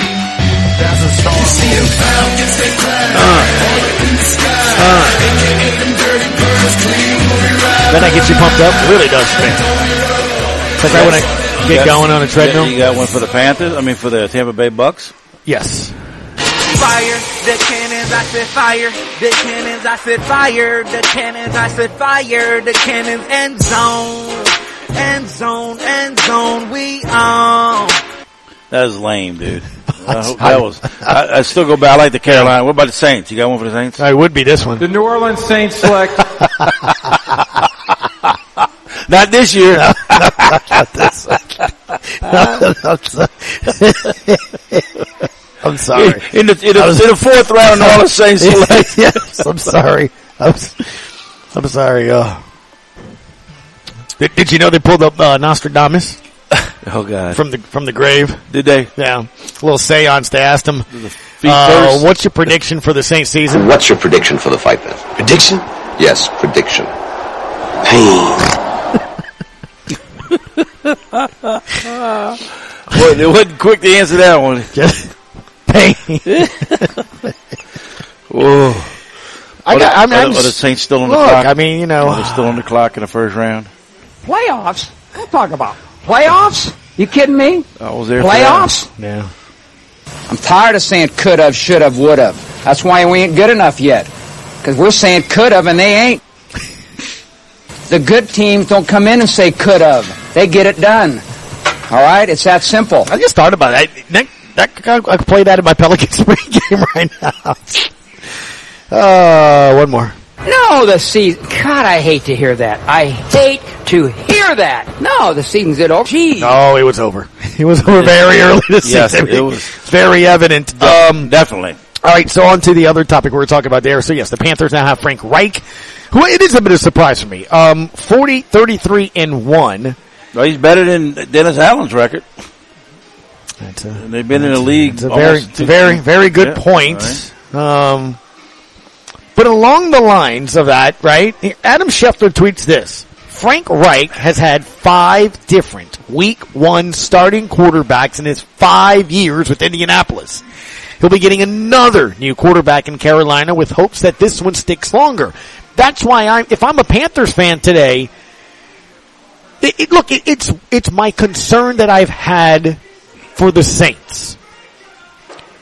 [SPEAKER 11] Then I get you pumped up. It really does spin. It's like right when I get
[SPEAKER 12] got-
[SPEAKER 11] going on a treadmill.
[SPEAKER 12] You got one for the Panthers? I mean, for the Tampa Bay Bucks?
[SPEAKER 11] Yes.
[SPEAKER 27] Fire the cannons, I said fire the cannons, I said fire the cannons, I said fire the cannons, end zone, end zone, end zone, we on.
[SPEAKER 12] That was lame, dude. I that was. I, I still go back. I like the Carolina. What about the Saints? You got one for the Saints?
[SPEAKER 11] I would be this one.
[SPEAKER 28] The New Orleans Saints select.
[SPEAKER 12] Not this year.
[SPEAKER 11] I'm sorry.
[SPEAKER 12] In the, in the,
[SPEAKER 11] I was-
[SPEAKER 12] in the fourth round, New Orleans Saints select.
[SPEAKER 11] yes, I'm sorry. I'm, s- I'm sorry. Uh, did, did you know they pulled up uh, Nostradamus
[SPEAKER 12] Oh God.
[SPEAKER 11] from the from the grave?
[SPEAKER 12] Did they?
[SPEAKER 11] Yeah, a little seance. They asked him, uh, "What's your prediction for the Saint season?"
[SPEAKER 19] What's your prediction for the fight then? Prediction? Yes, prediction. Pain.
[SPEAKER 12] Boy, they wasn't quick to answer that one.
[SPEAKER 11] Just pain.
[SPEAKER 12] Whoa.
[SPEAKER 11] I, I got. I mean,
[SPEAKER 12] are,
[SPEAKER 11] I'm
[SPEAKER 12] the- are the Saints still on the clock?
[SPEAKER 11] I mean, you know,
[SPEAKER 12] are they still on the clock in the first round?
[SPEAKER 29] Playoffs? What talk about? Playoffs? You kidding me?
[SPEAKER 12] I was there.
[SPEAKER 29] Playoffs?
[SPEAKER 11] Yeah.
[SPEAKER 29] I'm tired of saying could have, should have, would have. That's why we ain't good enough yet. Because we're saying could have and they ain't. The good teams don't come in and say could have. They get it done. All right? It's that simple.
[SPEAKER 11] I just thought about it. That, that, I could play that in my Pelicans game right now. Uh, one more.
[SPEAKER 29] No, the season. God, I hate to hear that. I hate to hear that. No, the season's it over. Gee.
[SPEAKER 11] No, it was over. It was over very early this
[SPEAKER 12] Yes,
[SPEAKER 11] season.
[SPEAKER 12] it was.
[SPEAKER 11] Very evident. Um,
[SPEAKER 12] Definitely.
[SPEAKER 11] all right, so on to the other topic we were talking about there. So yes, the Panthers now have Frank Reich, who it is a bit of a surprise for me. Um, 40, 33 and one.
[SPEAKER 12] Well, he's better than Dennis Allen's record.
[SPEAKER 11] That's a,
[SPEAKER 12] And they've been in the league.
[SPEAKER 11] It's a very,
[SPEAKER 12] almost
[SPEAKER 11] it's a
[SPEAKER 12] two-
[SPEAKER 11] very, very good
[SPEAKER 12] Yeah,
[SPEAKER 11] point.
[SPEAKER 12] all
[SPEAKER 11] Um, but along the lines of that, right? Adam Schefter tweets this. Frank Reich has had five different week one starting quarterbacks in his five years with Indianapolis. He'll be getting another new quarterback in Carolina with hopes that this one sticks longer. That's why I'm, if I'm a Panthers fan today, it, it, look, it, it's, it's my concern that I've had for the Saints.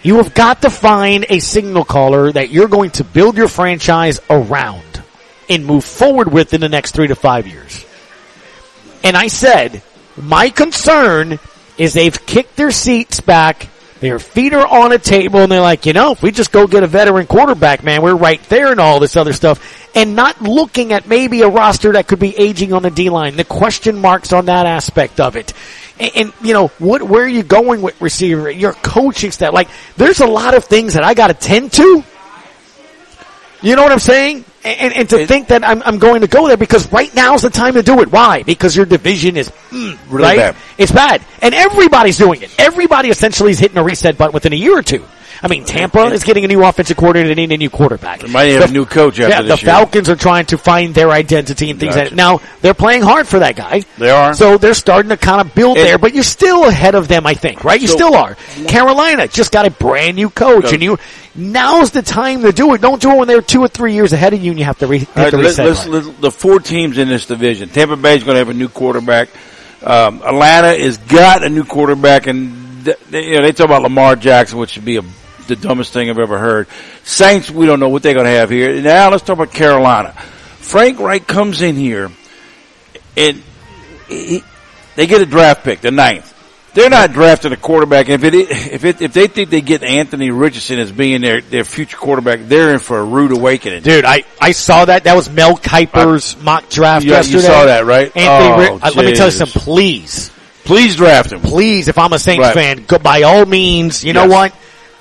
[SPEAKER 11] You have got to find a signal caller that you're going to build your franchise around and move forward with in the next three to five years. And I said, my concern is they've kicked their seats back, their feet are on a table, and they're like, you know, if we just go get a veteran quarterback, man, we're right there and all this other stuff, and not looking at maybe a roster that could be aging on the D line, the question marks on that aspect of it. And, and, you know, what, where are you going with receiver? Your coaching staff, like, there's a lot of things that I gotta tend to. You know what I'm saying? And, and to think that I'm, I'm going to go there because right now's the time to do it. Why? Because your division is mm,
[SPEAKER 12] Really
[SPEAKER 11] right?
[SPEAKER 12] bad.
[SPEAKER 11] It's bad, and everybody's doing it. Everybody essentially is hitting a reset button within a year or two. I mean, Tampa is getting a new offensive coordinator and a new quarterback.
[SPEAKER 12] They might have a new coach after
[SPEAKER 11] yeah,
[SPEAKER 12] this
[SPEAKER 11] the
[SPEAKER 12] year.
[SPEAKER 11] Falcons are trying to find their identity and things.
[SPEAKER 12] Gotcha.
[SPEAKER 11] Like that. now they're playing hard for that guy.
[SPEAKER 12] They are.
[SPEAKER 11] So they're starting to kind of build
[SPEAKER 12] And-
[SPEAKER 11] there, but you're still ahead of them, I think, right? You
[SPEAKER 12] So-
[SPEAKER 11] still are. Carolina just got a brand new coach, and you now's the time to do it. Don't do it when they're two or three years ahead of you, and you have to re-
[SPEAKER 12] All right,
[SPEAKER 11] the reset
[SPEAKER 12] let's,
[SPEAKER 11] button.
[SPEAKER 12] let's- the four teams in this division. Tampa Bay's going to have a new quarterback. Um, Atlanta has got a new quarterback, and th- they, you know, they talk about Lamar Jackson, which should be a, the dumbest thing I've ever heard. Saints, we don't know what they're going to have here. Now let's talk about Carolina. Frank Reich comes in here, and he, they get a draft pick, the ninth. They're not drafting a quarterback. If it, if it, if they think they get Anthony Richardson as being their, their future quarterback, they're in for a rude awakening.
[SPEAKER 11] Dude, I, I saw that. That was Mel Kiper's mock draft
[SPEAKER 12] Yeah, you saw that, right?
[SPEAKER 11] Anthony,
[SPEAKER 12] Oh,
[SPEAKER 11] Ri- let me tell you something, please.
[SPEAKER 12] Please draft him.
[SPEAKER 11] Please, if I'm a Saints
[SPEAKER 12] Right.
[SPEAKER 11] fan, go by all means, you know what?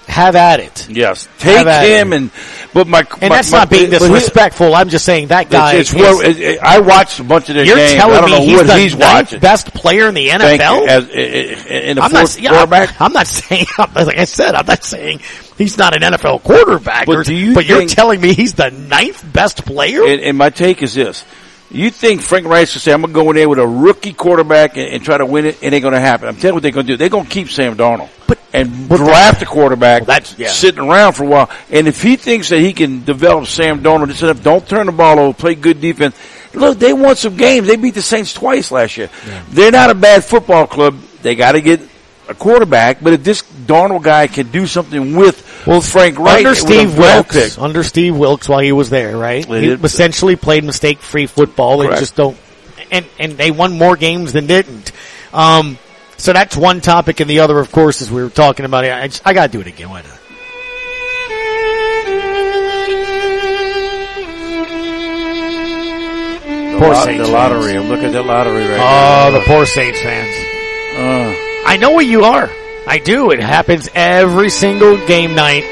[SPEAKER 11] Have at it.
[SPEAKER 12] Yes, take him
[SPEAKER 11] it.
[SPEAKER 12] and but my
[SPEAKER 11] And
[SPEAKER 12] my-
[SPEAKER 11] that's
[SPEAKER 12] my-
[SPEAKER 11] not being
[SPEAKER 12] but he-
[SPEAKER 11] disrespectful. I'm just saying that guy.
[SPEAKER 12] It's, it's
[SPEAKER 11] is-
[SPEAKER 12] it- I watched a bunch of their
[SPEAKER 11] you're
[SPEAKER 12] games. I
[SPEAKER 11] telling
[SPEAKER 12] don't
[SPEAKER 11] me
[SPEAKER 12] know
[SPEAKER 11] he's
[SPEAKER 12] what
[SPEAKER 11] the
[SPEAKER 12] he's
[SPEAKER 11] ninth
[SPEAKER 12] watching.
[SPEAKER 11] best player in the NFL?
[SPEAKER 12] you. As, in the
[SPEAKER 11] I'm
[SPEAKER 12] fourth
[SPEAKER 11] not, yeah,
[SPEAKER 12] quarterback.
[SPEAKER 11] I'm not saying, like I said, I'm not saying he's not an NFL quarterback.
[SPEAKER 12] But
[SPEAKER 11] or-
[SPEAKER 12] do you
[SPEAKER 11] but you're telling me he's the ninth best player?
[SPEAKER 12] And, and my take is this: You think Frank Reich will say, "I'm going to go in there with a rookie quarterback and, and try to win it"? It ain't going to happen. I'm telling you what they're going to do. They're going to keep Sam Darnold but, and draft a quarterback that's
[SPEAKER 11] yeah.
[SPEAKER 12] sitting around for a while. And if he thinks that he can develop Sam Darnold, just enough, don't turn the ball over, play good defense. Look, they won some games. They beat the Saints twice last year. They're not a bad football club. They got to get a quarterback. But if this Darnold guy can do something with well, Frank Reich
[SPEAKER 11] under Steve Wilks,
[SPEAKER 12] pick,
[SPEAKER 11] under Steve Wilks while he was there, right?
[SPEAKER 12] They
[SPEAKER 11] He
[SPEAKER 12] did.
[SPEAKER 11] essentially played mistake-free football and
[SPEAKER 12] Correct.
[SPEAKER 11] just don't, and and they won more games than didn't. Um, so that's one topic, and the other, of course, is we were talking about. I, just, I got to do it again. Why not?
[SPEAKER 12] the,
[SPEAKER 11] Poor
[SPEAKER 12] lot-
[SPEAKER 11] Saints
[SPEAKER 12] the lottery. I'm looking at the lottery right
[SPEAKER 11] Oh,
[SPEAKER 12] now.
[SPEAKER 11] the poor Saints fans.
[SPEAKER 12] Uh,
[SPEAKER 11] I know what you are. I do. It happens every single game night.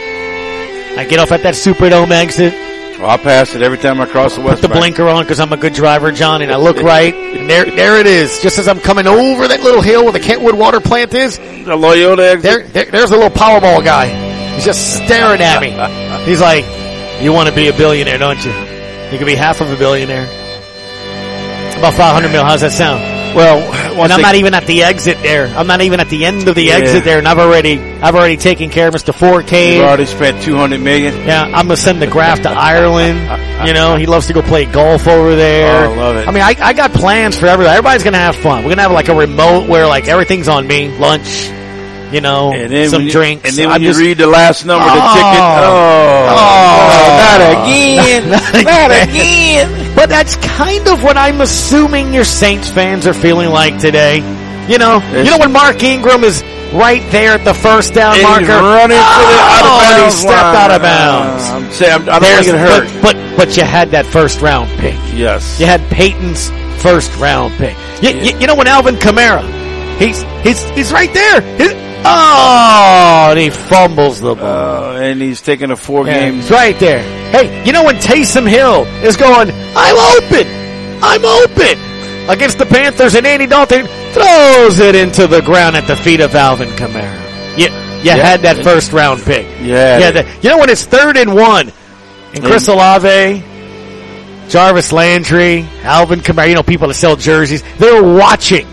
[SPEAKER 11] I get off at that Superdome exit.
[SPEAKER 12] well, I pass it every time I cross the west.
[SPEAKER 11] Put the
[SPEAKER 12] Bank.
[SPEAKER 11] blinker on because I'm a good driver, John, and I look right, and there, there it is. Just as I'm coming over that little hill where the Kentwood water plant is,
[SPEAKER 12] The Loyola exit.
[SPEAKER 11] there, there there's a little Powerball guy. He's just staring at me. He's like, "You want to be a billionaire, don't you? You could be half of a billionaire. About 500 mil. How's that sound? Well, and I'm not even at the exit there. I'm not even at the end of the
[SPEAKER 12] Yeah.
[SPEAKER 11] exit there, and I've already, I've already taken care of Mr. Fourcade.
[SPEAKER 12] You've already spent two hundred million.
[SPEAKER 11] Yeah, I'm gonna send the graph to Ireland. You know, he loves to go play golf over there.
[SPEAKER 12] Oh, I love it.
[SPEAKER 11] I mean, I, I got plans for everybody. Everybody's gonna have fun. We're gonna have like a remote where like everything's on me. Lunch, you know,
[SPEAKER 12] And then
[SPEAKER 11] some
[SPEAKER 12] you-
[SPEAKER 11] drinks.
[SPEAKER 12] and then when
[SPEAKER 11] I'm
[SPEAKER 12] you
[SPEAKER 11] just-
[SPEAKER 12] read the last number of the
[SPEAKER 11] Oh.
[SPEAKER 12] ticket, oh,
[SPEAKER 11] Oh. oh.
[SPEAKER 12] not again, not again.
[SPEAKER 11] But that's kind of what I'm assuming your Saints fans are feeling like today. You know, you know when Mark Ingram is right there at the first down
[SPEAKER 12] he's
[SPEAKER 11] marker,
[SPEAKER 12] running to the oh, out of
[SPEAKER 11] Oh, he stepped
[SPEAKER 12] line.
[SPEAKER 11] out of bounds.
[SPEAKER 12] I'm saying, I'm, I don't think it hurt.
[SPEAKER 11] But, but but you had that first round pick.
[SPEAKER 12] Yes.
[SPEAKER 11] You had Peyton's first round pick. You, you, you know when Alvin Kamara, he's he's he's right there. He- oh, and he fumbles the ball.
[SPEAKER 12] Uh, and he's taking a four game.
[SPEAKER 11] he's right there. Hey, you know when Taysom Hill is going, I'm open, I'm open against the Panthers, and Andy Dalton throws it into the ground at the feet of Alvin Kamara. You, you
[SPEAKER 12] Yeah.
[SPEAKER 11] had that first round pick.
[SPEAKER 12] Yeah.
[SPEAKER 11] Yeah, the, you know when it's third and one, and Chris Olave, Jarvis Landry, Alvin Kamara, you know people that sell jerseys, they're watching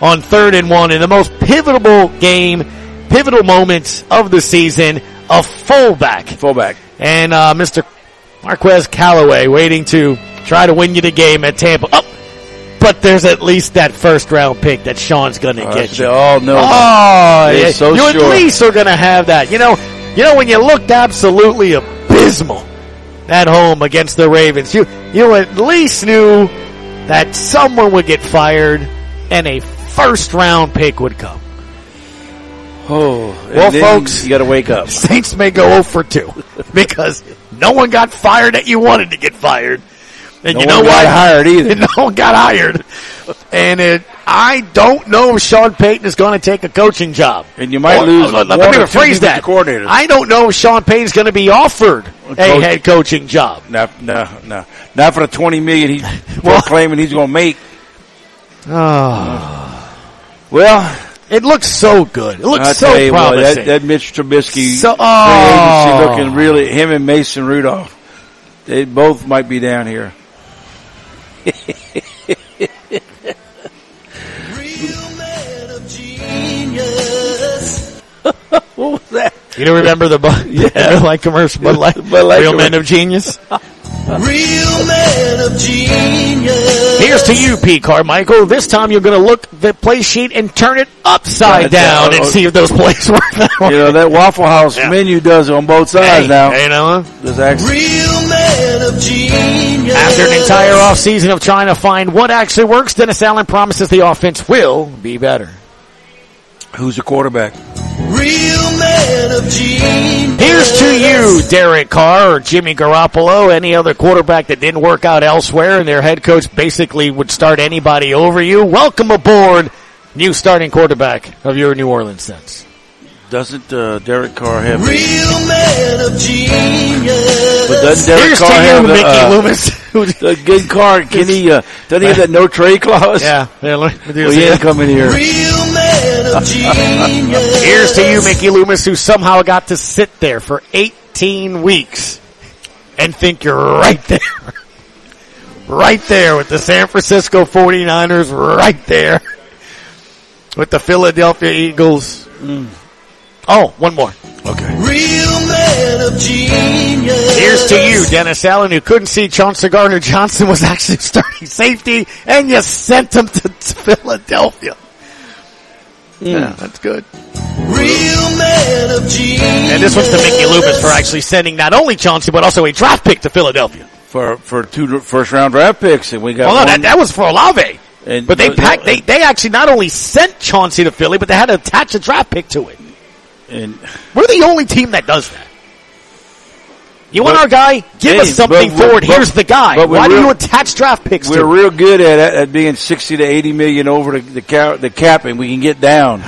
[SPEAKER 11] on third and one in the most pivotal game, pivotal moments of the season, a fullback.
[SPEAKER 12] Fullback.
[SPEAKER 11] And uh, Mr. Marquez Callaway waiting to try to win you the game at Tampa. Oh, but there's at least that first round pick that Sean's going to
[SPEAKER 12] Uh,
[SPEAKER 11] get you.
[SPEAKER 12] all know.
[SPEAKER 11] Oh,
[SPEAKER 12] They're
[SPEAKER 11] yeah.
[SPEAKER 12] so
[SPEAKER 11] you
[SPEAKER 12] sure.
[SPEAKER 11] at least are going to have that. You know, you know when you looked absolutely abysmal at home against the Ravens, you you at least knew that someone would get fired and a first round pick would come.
[SPEAKER 12] Oh,
[SPEAKER 11] Well, folks,
[SPEAKER 12] you got to wake up.
[SPEAKER 11] Saints may go 0 for 2 because no one got fired that you wanted to get fired. And
[SPEAKER 12] No
[SPEAKER 11] you know what?
[SPEAKER 12] hired either.
[SPEAKER 11] No one got hired. And it, I don't know if Sean Payton is going to take a coaching job.
[SPEAKER 12] And you might
[SPEAKER 11] Or-
[SPEAKER 12] lose.
[SPEAKER 11] oh, let, me rephrase that.
[SPEAKER 12] defensive coordinators.
[SPEAKER 11] I don't know if Sean Payton's going to be offered a
[SPEAKER 12] coach-
[SPEAKER 11] head coaching job.
[SPEAKER 12] No, no, no, not for the twenty million he's claiming he's going to make.
[SPEAKER 11] Oh.
[SPEAKER 12] Well,
[SPEAKER 11] it looks so good. It looks
[SPEAKER 12] I
[SPEAKER 11] so
[SPEAKER 12] tell you what,
[SPEAKER 11] promising.
[SPEAKER 12] that, that Mitch Trubisky
[SPEAKER 11] So-
[SPEAKER 12] free agency
[SPEAKER 11] oh.
[SPEAKER 12] looking really. Him and Mason Rudolph, they both might be down here. what was that?
[SPEAKER 11] you don't remember the Bud
[SPEAKER 12] Yeah.
[SPEAKER 11] Light commercial? Bud Light,
[SPEAKER 12] Bud Light
[SPEAKER 11] Real
[SPEAKER 12] commercial.
[SPEAKER 11] Men of Genius.
[SPEAKER 27] Real man of genius.
[SPEAKER 11] Here's to you, Pete Carmichael. This time you're going to look the play sheet and turn it upside
[SPEAKER 12] Right
[SPEAKER 11] down
[SPEAKER 12] down.
[SPEAKER 11] and see if those plays work. That
[SPEAKER 12] You know that Waffle House
[SPEAKER 11] Yeah.
[SPEAKER 12] menu does it on both sides
[SPEAKER 11] Hey,
[SPEAKER 12] now.
[SPEAKER 11] You know,
[SPEAKER 12] Does actually
[SPEAKER 27] Real man of genius.
[SPEAKER 11] after an entire offseason of trying to find what actually works, Dennis Allen promises the offense will be better.
[SPEAKER 12] Who's the quarterback?
[SPEAKER 27] Real man of genius.
[SPEAKER 11] Here's to you, Derek Carr or Jimmy Garoppolo, any other quarterback that didn't work out elsewhere and their head coach basically would start anybody over you. Welcome aboard, new starting quarterback of your New Orleans Saints.
[SPEAKER 12] Doesn't uh, Derek Carr have?
[SPEAKER 27] Real man of genius.
[SPEAKER 12] But doesn't Derek
[SPEAKER 11] Here's
[SPEAKER 12] Carr
[SPEAKER 11] to you,
[SPEAKER 12] have the,
[SPEAKER 11] Mickey
[SPEAKER 12] uh,
[SPEAKER 11] Loomis.
[SPEAKER 12] The good Carr, can he? Uh, doesn't he have that no trade clause?
[SPEAKER 11] yeah, yeah, let me do
[SPEAKER 12] Well, he
[SPEAKER 11] this.
[SPEAKER 12] ain't coming here.
[SPEAKER 27] Real man of genius.
[SPEAKER 11] Here's to you, Mickey Loomis, who somehow got to sit there for 18 weeks and think you're right there. right there with the San Francisco 49ers, right there with the Philadelphia Eagles. Mm. Oh, one more.
[SPEAKER 12] Okay.
[SPEAKER 27] Real man of genius.
[SPEAKER 11] Here's to you, Dennis Allen, who couldn't see Chauncey Gardner Johnson was actually starting safety, and you sent him to Philadelphia. Hmm. Yeah, that's good.
[SPEAKER 27] Real man of genius.
[SPEAKER 11] And this one's to Mickey Loomis for actually sending not only Chauncey, but also a draft pick to Philadelphia.
[SPEAKER 12] For for two first round draft picks, and we got.
[SPEAKER 11] Well, no, that, that was for Olave.
[SPEAKER 12] and-
[SPEAKER 11] But they packed, they, uh, they actually not only sent Chauncey to Philly, but they had to attach a draft pick to it.
[SPEAKER 12] and
[SPEAKER 11] We're the only team that does that. You want
[SPEAKER 12] But-
[SPEAKER 11] our guy? Give
[SPEAKER 12] Hey,
[SPEAKER 11] us something
[SPEAKER 12] but-
[SPEAKER 11] for it. Here's the guy.
[SPEAKER 12] but we're
[SPEAKER 11] Why do you attach draft picks to
[SPEAKER 12] we're
[SPEAKER 11] it?
[SPEAKER 12] real good at at being sixty to eighty million over the the cap, the cap, and we can get down.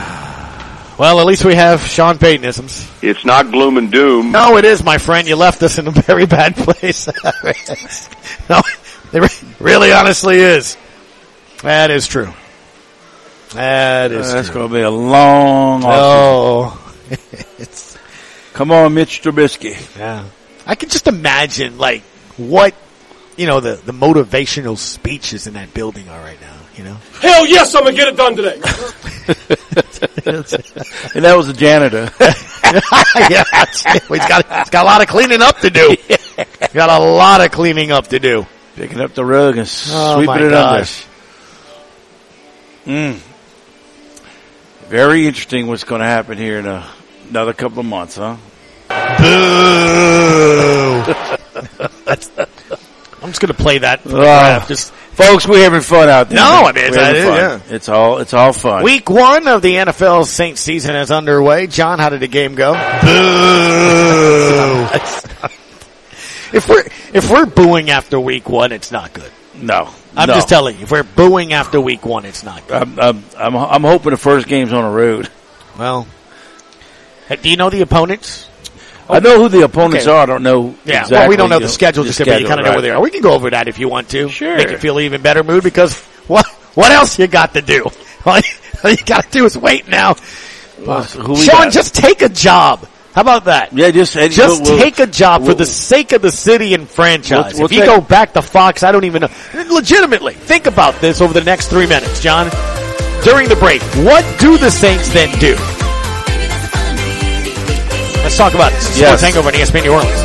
[SPEAKER 11] Well, at least we have Sean Paytonisms.
[SPEAKER 30] It's not gloom and doom.
[SPEAKER 11] No, it is, my friend. You left us in a very bad place. no, it really honestly is. That is true. That is
[SPEAKER 12] Uh, that's going to be a long. offseason.
[SPEAKER 11] Oh. it's,
[SPEAKER 12] Come on, Mitch Trubisky.
[SPEAKER 11] yeah. I can just imagine, like, what you know, the, the motivational speeches in that building are right now, you know?
[SPEAKER 31] Hell yes, I'm gonna get it done today.
[SPEAKER 12] and that was the janitor.
[SPEAKER 11] yeah, he's got, he's got a lot of cleaning up to do. Got a lot of cleaning up to do.
[SPEAKER 12] Picking up the rug and
[SPEAKER 11] Oh,
[SPEAKER 12] sweeping
[SPEAKER 11] my
[SPEAKER 12] it
[SPEAKER 11] gosh.
[SPEAKER 12] under. Mm. Very interesting what's going to happen here in a, another couple of months, huh?
[SPEAKER 11] That's, I'm just going to play that. For the
[SPEAKER 12] Oh.
[SPEAKER 11] Just
[SPEAKER 12] folks, we're having fun out there.
[SPEAKER 11] No, I mean,
[SPEAKER 12] We're
[SPEAKER 11] it's,
[SPEAKER 12] having
[SPEAKER 11] it-
[SPEAKER 12] fun.
[SPEAKER 11] yeah.
[SPEAKER 12] It's all it's all fun.
[SPEAKER 11] Week one of the NFL Saints season is underway. John, how did the game go? if we're if we're booing after week one, it's not good.
[SPEAKER 12] No,
[SPEAKER 11] I'm
[SPEAKER 12] no.
[SPEAKER 11] just telling you. If we're booing after week one, it's not good.
[SPEAKER 12] I'm, I'm I'm I'm hoping the first game's on the road.
[SPEAKER 11] Well, Hey, do you know the opponents?
[SPEAKER 12] I know who the opponents
[SPEAKER 11] Okay.
[SPEAKER 12] are. I don't know.
[SPEAKER 11] Yeah,
[SPEAKER 12] exactly,
[SPEAKER 11] well, we don't know the schedule just yet, but you kind of know where they are. We can go over that if you want to.
[SPEAKER 12] Sure.
[SPEAKER 11] Make you feel even better mood because what what else you got to do? All you, all you got to do is wait now.
[SPEAKER 12] Well, who
[SPEAKER 11] Sean, just take a job. How about that?
[SPEAKER 12] Yeah, just
[SPEAKER 11] Just
[SPEAKER 12] we'll-
[SPEAKER 11] take a job for
[SPEAKER 12] we'll-
[SPEAKER 11] the sake of the city and franchise.
[SPEAKER 12] We'll- we'll
[SPEAKER 11] if you
[SPEAKER 12] take-
[SPEAKER 11] go back to Fox, I don't even know. Legitimately, think about this over the next three minutes, John. During the break, what do the Saints then do? Let's talk about it. Sports
[SPEAKER 12] Yes.
[SPEAKER 11] Hangover on ESPN New Orleans.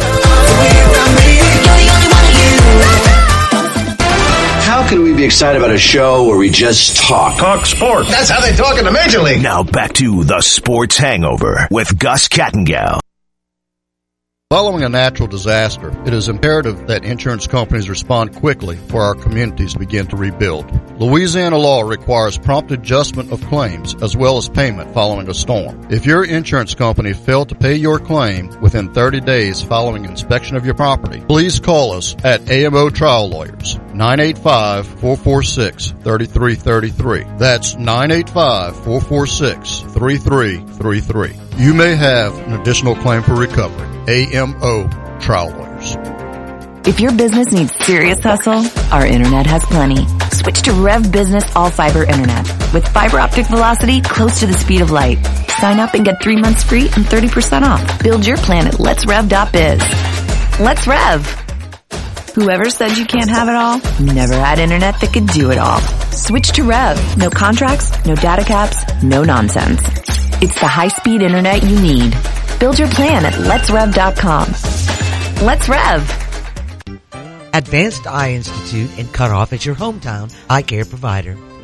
[SPEAKER 32] How can we be excited about a show where we just talk?
[SPEAKER 25] Talk sports.
[SPEAKER 32] That's how they talk in the Major League.
[SPEAKER 25] Now back to the Sports Hangover with Gus Kattengell.
[SPEAKER 33] Following a natural disaster, it is imperative that insurance companies respond quickly for our communities to begin to rebuild. Louisiana law requires prompt adjustment of claims as well as payment following a storm. If your insurance company failed to pay your claim within 30 days following inspection of your property, please call us at AMO Trial Lawyers. 985-446-3333. That's 985-446-3333. You may have an additional claim for recovery. AMO Trial Lawyers.
[SPEAKER 34] If your business needs serious hustle, our internet has plenty. Switch to Rev Business All Fiber Internet with fiber optic velocity close to the speed of light. Sign up and get three months free and 30% off. Build your plan at letsrev.biz. Let's Rev! Whoever said you can't have it all, never had internet that could do it all. Switch to Rev. No contracts, no data caps, no nonsense. It's the high-speed internet you need. Build your plan at letsrev.com. Let's Rev!
[SPEAKER 15] Advanced Eye Institute in Cutoff is your hometown eye care provider.